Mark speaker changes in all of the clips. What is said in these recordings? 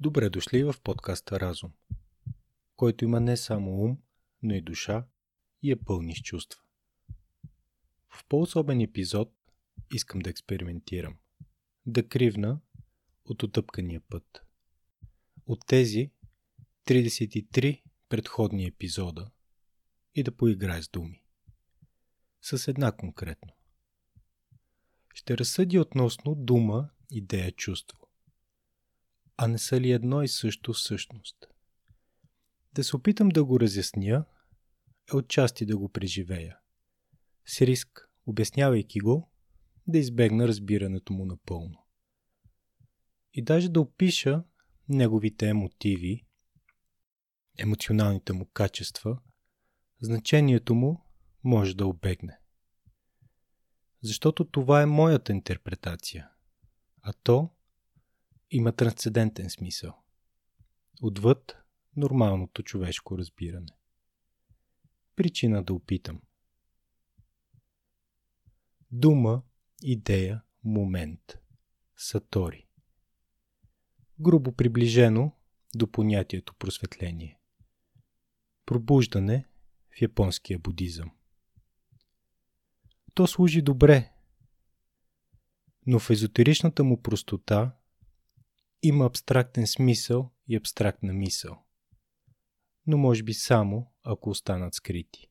Speaker 1: Добре дошли в подкаста Разум, който има не само ум, но и душа и е пълни с чувства. В по-особен епизод искам да експериментирам. Да кривна от отъпкания път. От тези 33 предходни епизода и да поиграя с думи. С една конкретно. Ще разсъдя относно дума, идея, чувство а не са ли едно и също всъщност? Да се опитам да го разясня е отчасти да го преживея. С риск, обяснявайки го, да избегна разбирането му напълно. И даже да опиша неговите емотиви, емоционалните му качества, значението му може да обегне. Защото това е моята интерпретация, а то има трансцендентен смисъл. Отвъд нормалното човешко разбиране. Причина да опитам. Дума, идея, момент. Сатори. Грубо приближено до понятието просветление. Пробуждане в японския будизъм. То служи добре, но в езотеричната му простота има абстрактен смисъл и абстрактна мисъл. Но може би само, ако останат скрити.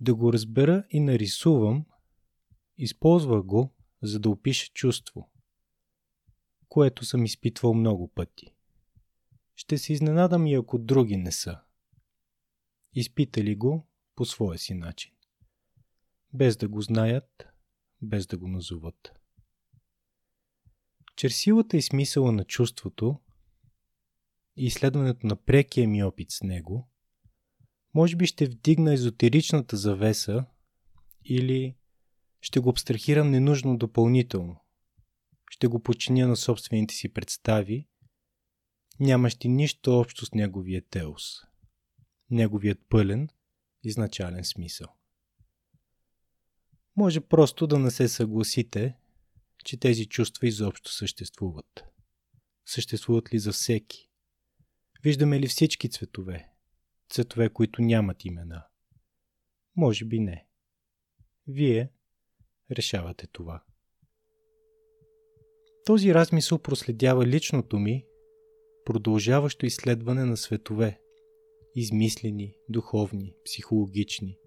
Speaker 1: Да го разбера и нарисувам, използва го, за да опиша чувство, което съм изпитвал много пъти. Ще се изненадам и ако други не са. Изпитали го по своя си начин. Без да го знаят, без да го назоват. Чрез силата и смисъла на чувството и изследването на прекия ми опит с него, може би ще вдигна езотеричната завеса или ще го абстрахирам ненужно допълнително. Ще го починя на собствените си представи, нямащи нищо общо с неговия теос, неговият пълен изначален смисъл. Може просто да не се съгласите че тези чувства изобщо съществуват. Съществуват ли за всеки? Виждаме ли всички цветове? Цветове, които нямат имена? Може би не. Вие решавате това. Този размисъл проследява личното ми, продължаващо изследване на светове, измислени, духовни, психологични,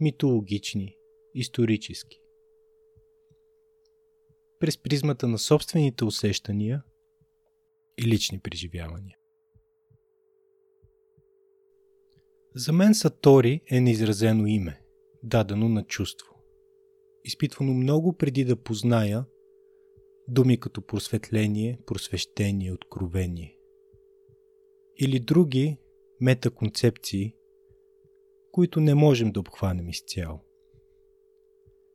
Speaker 1: митологични, исторически през призмата на собствените усещания и лични преживявания. За мен Сатори е неизразено име, дадено на чувство. Изпитвано много преди да позная думи като просветление, просвещение, откровение. Или други метаконцепции, които не можем да обхванем изцяло.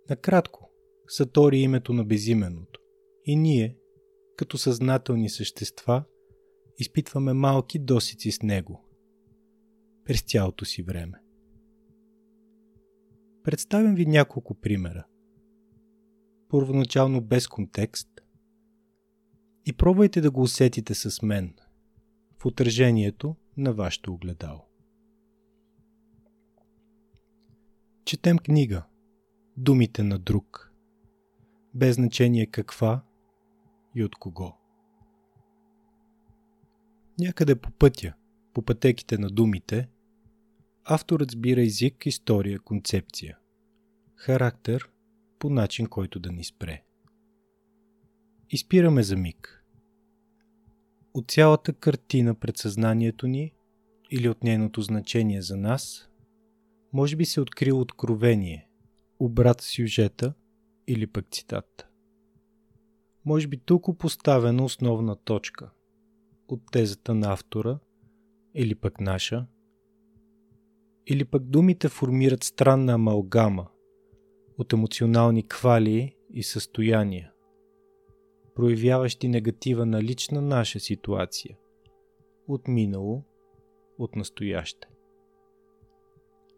Speaker 1: Накратко, Сатори името на безименното. И ние, като съзнателни същества, изпитваме малки досици с него през цялото си време. Представям ви няколко примера. Първоначално без контекст и пробвайте да го усетите с мен в отражението на вашето огледало. Четем книга Думите на друг – без значение каква и от кого. Някъде по пътя, по пътеките на думите, авторът сбира език, история, концепция, характер по начин, който да ни спре. Изпираме за миг. От цялата картина пред съзнанието ни или от нейното значение за нас, може би се открил откровение, обрат сюжета – или пък цитат. Може би тук поставена основна точка от тезата на автора или пък наша, или пък думите формират странна амалгама от емоционални квалии и състояния, проявяващи негатива на лична наша ситуация, от минало, от настояще.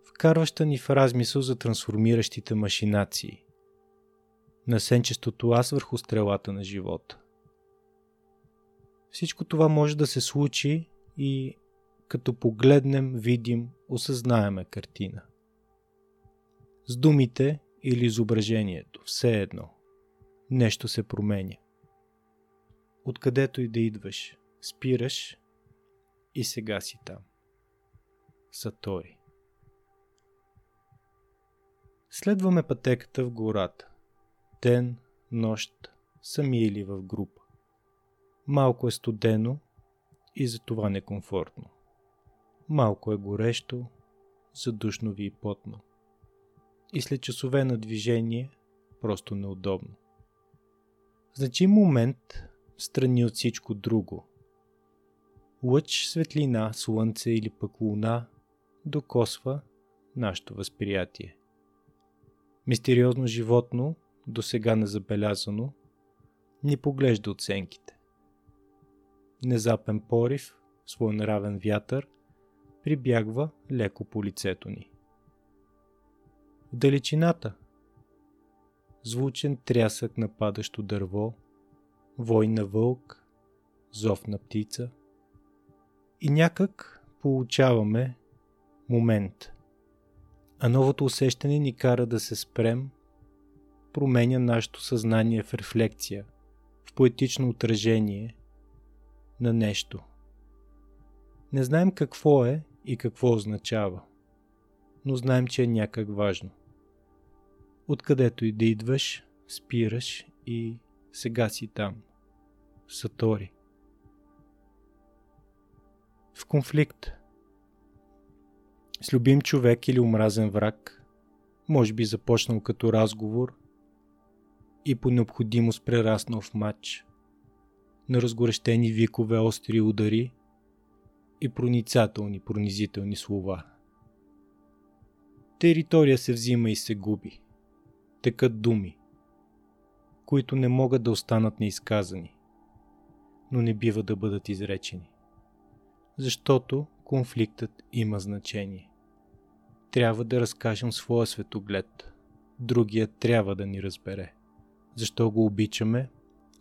Speaker 1: Вкарваща ни в размисъл за трансформиращите машинации – на сенчестото аз върху стрелата на живота. Всичко това може да се случи и като погледнем, видим, осъзнаеме картина. С думите или изображението, все едно. Нещо се променя. Откъдето и да идваш, спираш и сега си там. Сатори. Следваме пътеката в гората. Ден, нощ, сами или в група. Малко е студено и затова некомфортно. Малко е горещо, задушно ви и потно. И след часове на движение, просто неудобно. Значим момент, страни от всичко друго. Лъч, светлина, слънце или пък луна докосва нашето възприятие. Мистериозно животно, до сега незабелязано, ни поглежда оценките. Незапен порив, своенравен вятър, прибягва леко по лицето ни. В далечината звучен трясък на падащо дърво, вой на вълк, зов на птица и някак получаваме момент. А новото усещане ни кара да се спрем, променя нашето съзнание в рефлекция, в поетично отражение на нещо. Не знаем какво е и какво означава, но знаем, че е някак важно. Откъдето и да идваш, спираш и сега си там. Сатори. В конфликт. С любим човек или омразен враг, може би започнал като разговор и по необходимост прераснал в матч, на разгорещени викове, остри удари и проницателни, пронизителни слова. Територия се взима и се губи. Текат думи, които не могат да останат неизказани, но не бива да бъдат изречени. Защото конфликтът има значение. Трябва да разкажем своя светоглед. Другия трябва да ни разбере. Защо го обичаме,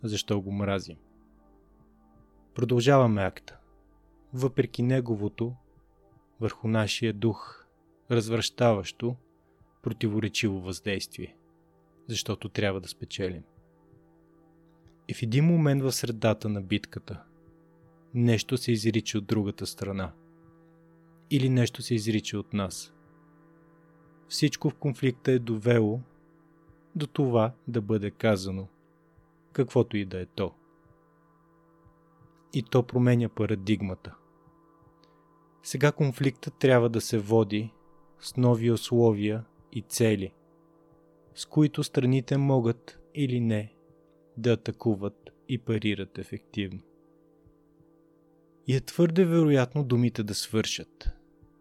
Speaker 1: защо го мразим. Продължаваме акта. Въпреки неговото, върху нашия дух, развръщаващо, противоречиво въздействие, защото трябва да спечелим. И в един момент в средата на битката нещо се изрича от другата страна. Или нещо се изрича от нас. Всичко в конфликта е довело до това да бъде казано, каквото и да е то. И то променя парадигмата. Сега конфликтът трябва да се води с нови условия и цели, с които страните могат или не да атакуват и парират ефективно. И е твърде вероятно думите да свършат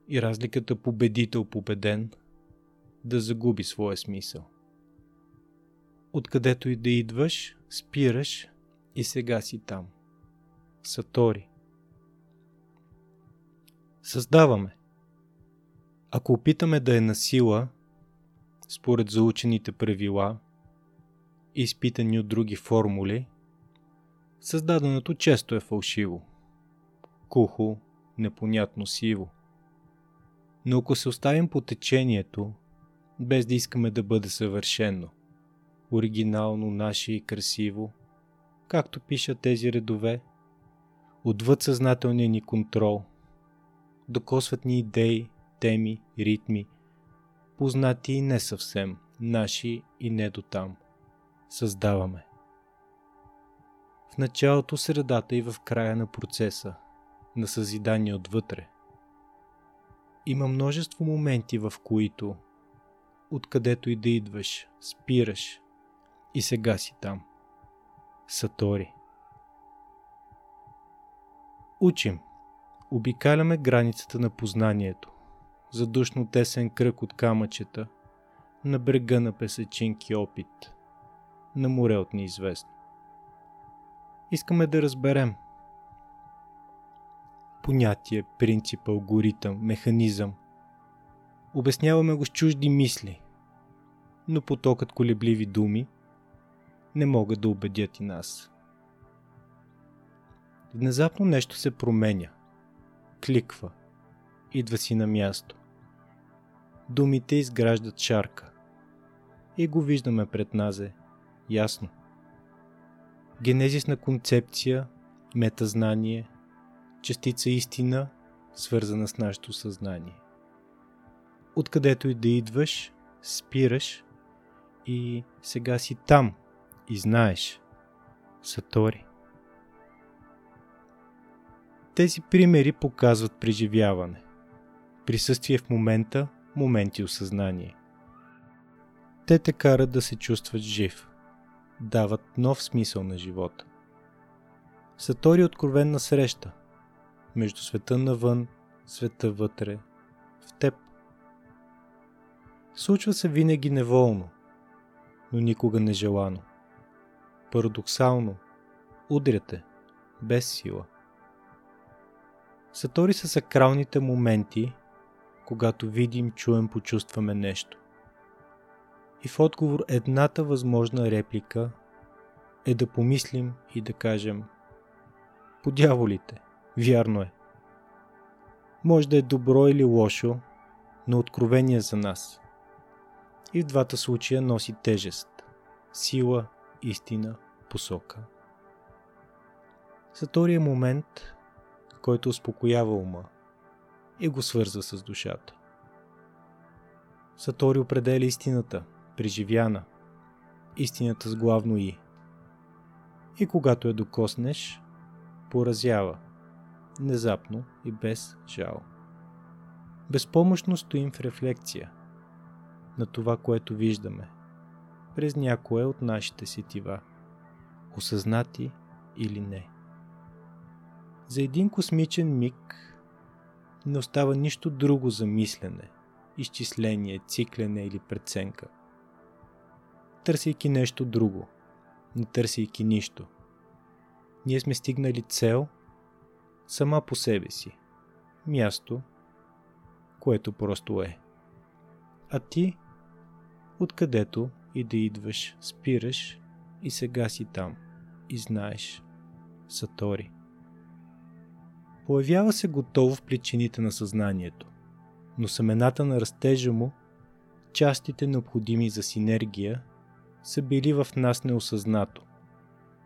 Speaker 1: и разликата победител-победен да загуби своя смисъл. Откъдето и да идваш, спираш и сега си там. Сатори. Създаваме. Ако опитаме да е на сила, според заучените правила, изпитани от други формули, създаденото често е фалшиво. Кухо, непонятно сиво. Но ако се оставим по течението, без да искаме да бъде съвършено, оригинално, наше и красиво, както пишат тези редове, отвъд съзнателния ни контрол, докосват ни идеи, теми, ритми, познати и не съвсем, наши и не до там. Създаваме. В началото, средата и в края на процеса, на съзидание отвътре. Има множество моменти, в които, откъдето и да идваш, спираш и сега си там. Сатори. Учим. Обикаляме границата на познанието. Задушно тесен кръг от камъчета, на брега на песечинки опит, на море от неизвестно. Искаме да разберем. Понятие, принцип, алгоритъм, механизъм. Обясняваме го с чужди мисли, но потокът колебливи думи не могат да убедят и нас. Внезапно нещо се променя. Кликва. Идва си на място. Думите изграждат шарка. И го виждаме пред назе. Ясно. Генезис на концепция, метазнание, частица истина, свързана с нашето съзнание. Откъдето и да идваш, спираш и сега си там и знаеш. Сатори. Тези примери показват преживяване. Присъствие в момента, моменти осъзнание. Те те карат да се чувстват жив. Дават нов смисъл на живота. Сатори откровенна среща между света навън, света вътре, в теб. Случва се винаги неволно, но никога нежелано. Парадоксално, удряте, без сила. Сатори са сакралните моменти, когато видим, чуем, почувстваме нещо. И в отговор едната възможна реплика е да помислим и да кажем По дяволите, вярно е. Може да е добро или лошо, но откровение за нас. И в двата случая носи тежест, сила, истина, посока. Сатория момент, който успокоява ума и го свързва с душата. Сатори определя истината, преживяна, истината с главно И. И когато я докоснеш, поразява, внезапно и без жал. Безпомощно стоим в рефлекция на това, което виждаме, през някое от нашите сетива, осъзнати или не. За един космичен миг не остава нищо друго за мислене, изчисление, циклене или преценка. Търсейки нещо друго, не търсейки нищо. Ние сме стигнали цел сама по себе си. Място, което просто е. А ти, откъдето и да идваш, спираш и сега си там и знаеш. Сатори. Появява се готово в причините на съзнанието, но семената на растежа му, частите необходими за синергия, са били в нас неосъзнато,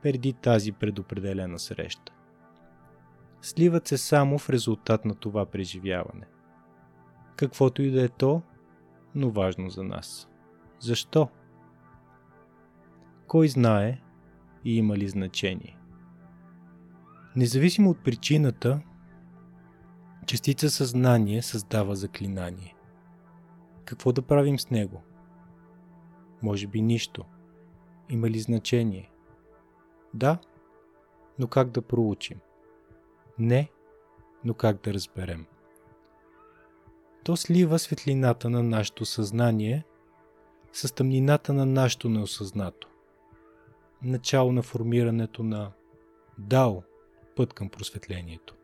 Speaker 1: преди тази предопределена среща. Сливат се само в резултат на това преживяване. Каквото и да е то, но важно за нас. Защо? Кой знае и има ли значение? Независимо от причината, частица съзнание създава заклинание. Какво да правим с него? Може би нищо. Има ли значение? Да, но как да проучим? Не, но как да разберем? То слива светлината на нашето съзнание с тъмнината на нашето неосъзнато. Начало на формирането на Дао – път към просветлението.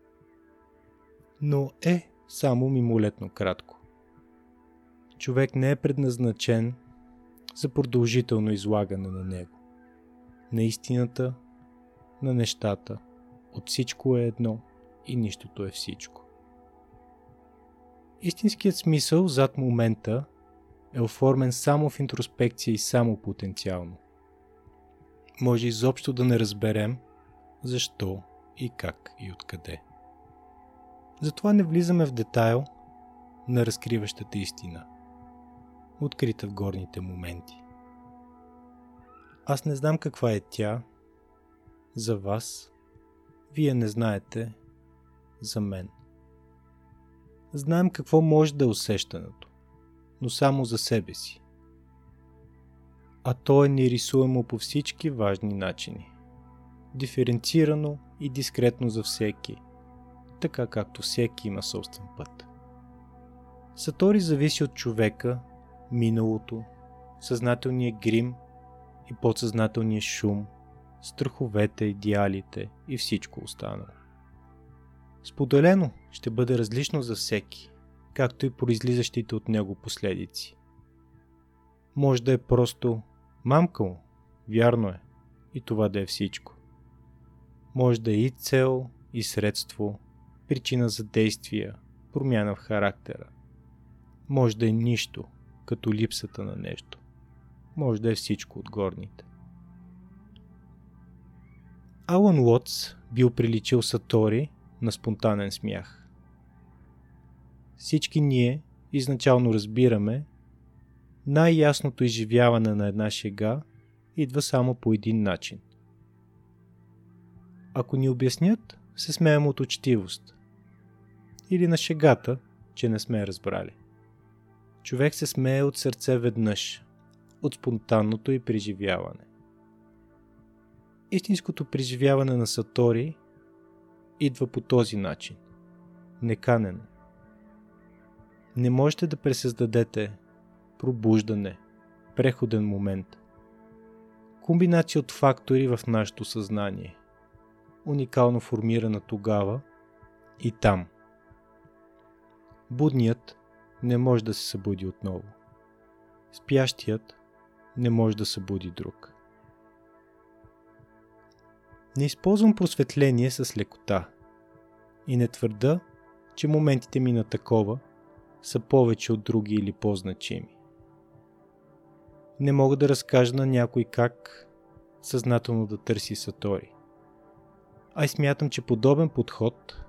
Speaker 1: Но е само мимолетно кратко. Човек не е предназначен за продължително излагане на него. На истината, на нещата, от всичко е едно и нищото е всичко. Истинският смисъл зад момента е оформен само в интроспекция и само потенциално. Може изобщо да не разберем защо и как и откъде. Затова не влизаме в детайл на разкриващата истина, открита в горните моменти. Аз не знам каква е тя за вас, вие не знаете за мен. Знаем какво може да е усещането, но само за себе си. А то е нерисуемо по всички важни начини. Диференцирано и дискретно за всеки, така както всеки има собствен път. Сатори зависи от човека, миналото, съзнателния грим и подсъзнателния шум, страховете, идеалите и всичко останало. Споделено ще бъде различно за всеки, както и произлизащите от него последици. Може да е просто мамка му, вярно е, и това да е всичко може да е и цел, и средство, причина за действия, промяна в характера. Може да е нищо, като липсата на нещо. Може да е всичко от горните. Алан Уотс бил приличил Сатори на спонтанен смях. Всички ние изначално разбираме, най-ясното изживяване на една шега идва само по един начин. Ако ни обяснят, се смеем от учтивост. Или на шегата, че не сме разбрали. Човек се смее от сърце веднъж, от спонтанното и преживяване. Истинското преживяване на Сатори идва по този начин. Неканено. Не можете да пресъздадете пробуждане, преходен момент. Комбинация от фактори в нашето съзнание. Уникално формирана тогава и там. Будният не може да се събуди отново. Спящият не може да събуди друг. Не използвам просветление с лекота и не твърда, че моментите ми на такова са повече от други или по-значими. Не мога да разкажа на някой как съзнателно да търси Сатори. А и смятам, че подобен подход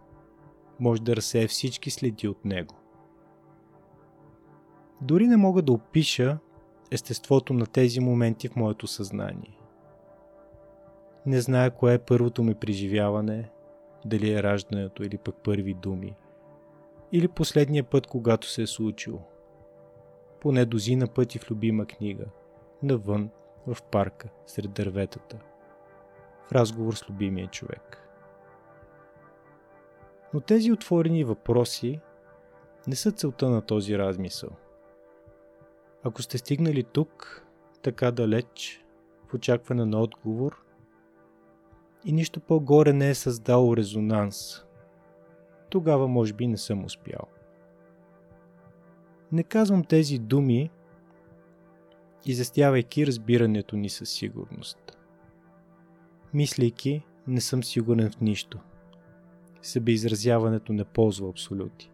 Speaker 1: може да разсее всички следи от него. Дори не мога да опиша естеството на тези моменти в моето съзнание. Не зная кое е първото ми преживяване, дали е раждането или пък първи думи, или последния път, когато се е случило. Поне дозина пъти в любима книга, навън, в парка, сред дърветата, в разговор с любимия човек. Но тези отворени въпроси не са целта на този размисъл. Ако сте стигнали тук, така далеч, в очакване на отговор, и нищо по-горе не е създало резонанс, тогава може би не съм успял. Не казвам тези думи, изяснявайки разбирането ни със сигурност. Мислейки, не съм сигурен в нищо. Себеизразяването не ползва абсолюти.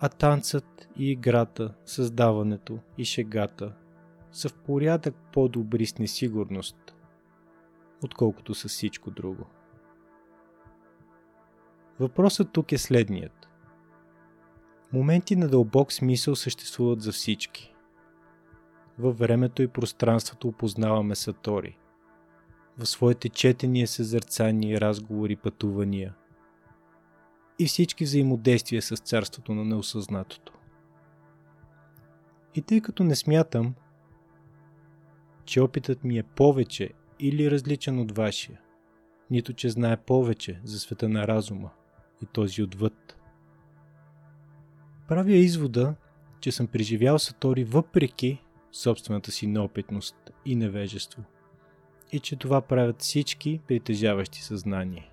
Speaker 1: А танцът и играта, създаването и шегата са в порядък по-добри с несигурност, отколкото с всичко друго. Въпросът тук е следният. Моменти на дълбок смисъл съществуват за всички. Във времето и пространството опознаваме Сатори. В своите четения, съзърцания, разговори, пътувания. И всички взаимодействия с царството на неосъзнатото. И тъй като не смятам, че опитът ми е повече или различен от вашия, нито че знае повече за света на разума и този отвъд. Правя извода, че съм преживял Сатори въпреки собствената си неопитност и невежество и че това правят всички притежаващи съзнание.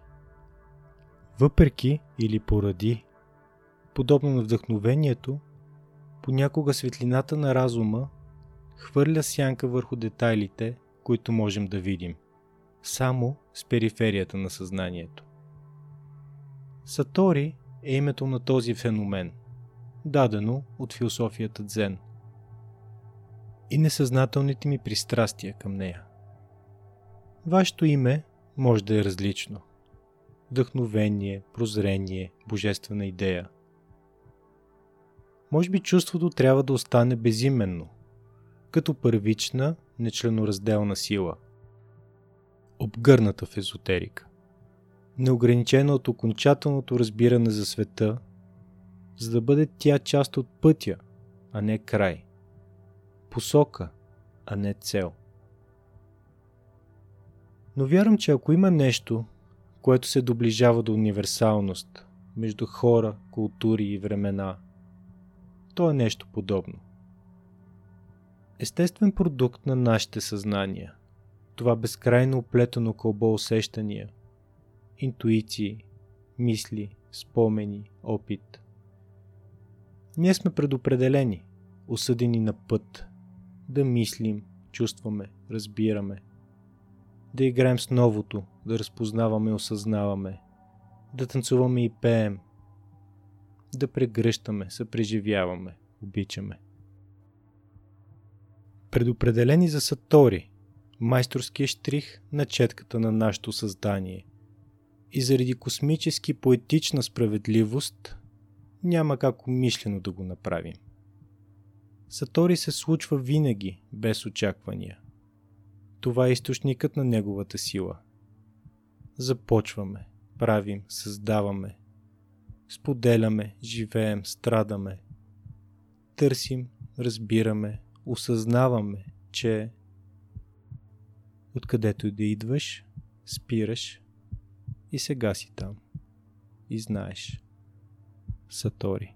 Speaker 1: Въпреки или поради, подобно на вдъхновението, понякога светлината на разума хвърля сянка върху детайлите, които можем да видим, само с периферията на съзнанието. Сатори е името на този феномен, дадено от философията Дзен и несъзнателните ми пристрастия към нея. Вашето име може да е различно. Вдъхновение, прозрение, божествена идея. Може би чувството трябва да остане безименно, като първична, нечленоразделна сила. Обгърната в езотерика. Неограничена от окончателното разбиране за света, за да бъде тя част от пътя, а не край посока, а не цел. Но вярвам, че ако има нещо, което се доближава до универсалност между хора, култури и времена, то е нещо подобно. Естествен продукт на нашите съзнания, това безкрайно оплетено кълбо усещания, интуиции, мисли, спомени, опит. Ние сме предопределени, осъдени на път, да мислим, чувстваме, разбираме. Да играем с новото, да разпознаваме осъзнаваме, да танцуваме и пеем, да прегръщаме, съпреживяваме, обичаме. Предопределени за Сатори, майсторския штрих на четката на нашето създание. И заради космически поетична справедливост няма как умишлено да го направим. Сатори се случва винаги, без очаквания. Това е източникът на неговата сила. Започваме, правим, създаваме, споделяме, живеем, страдаме, търсим, разбираме, осъзнаваме, че откъдето и да идваш, спираш и сега си там. И знаеш. Сатори.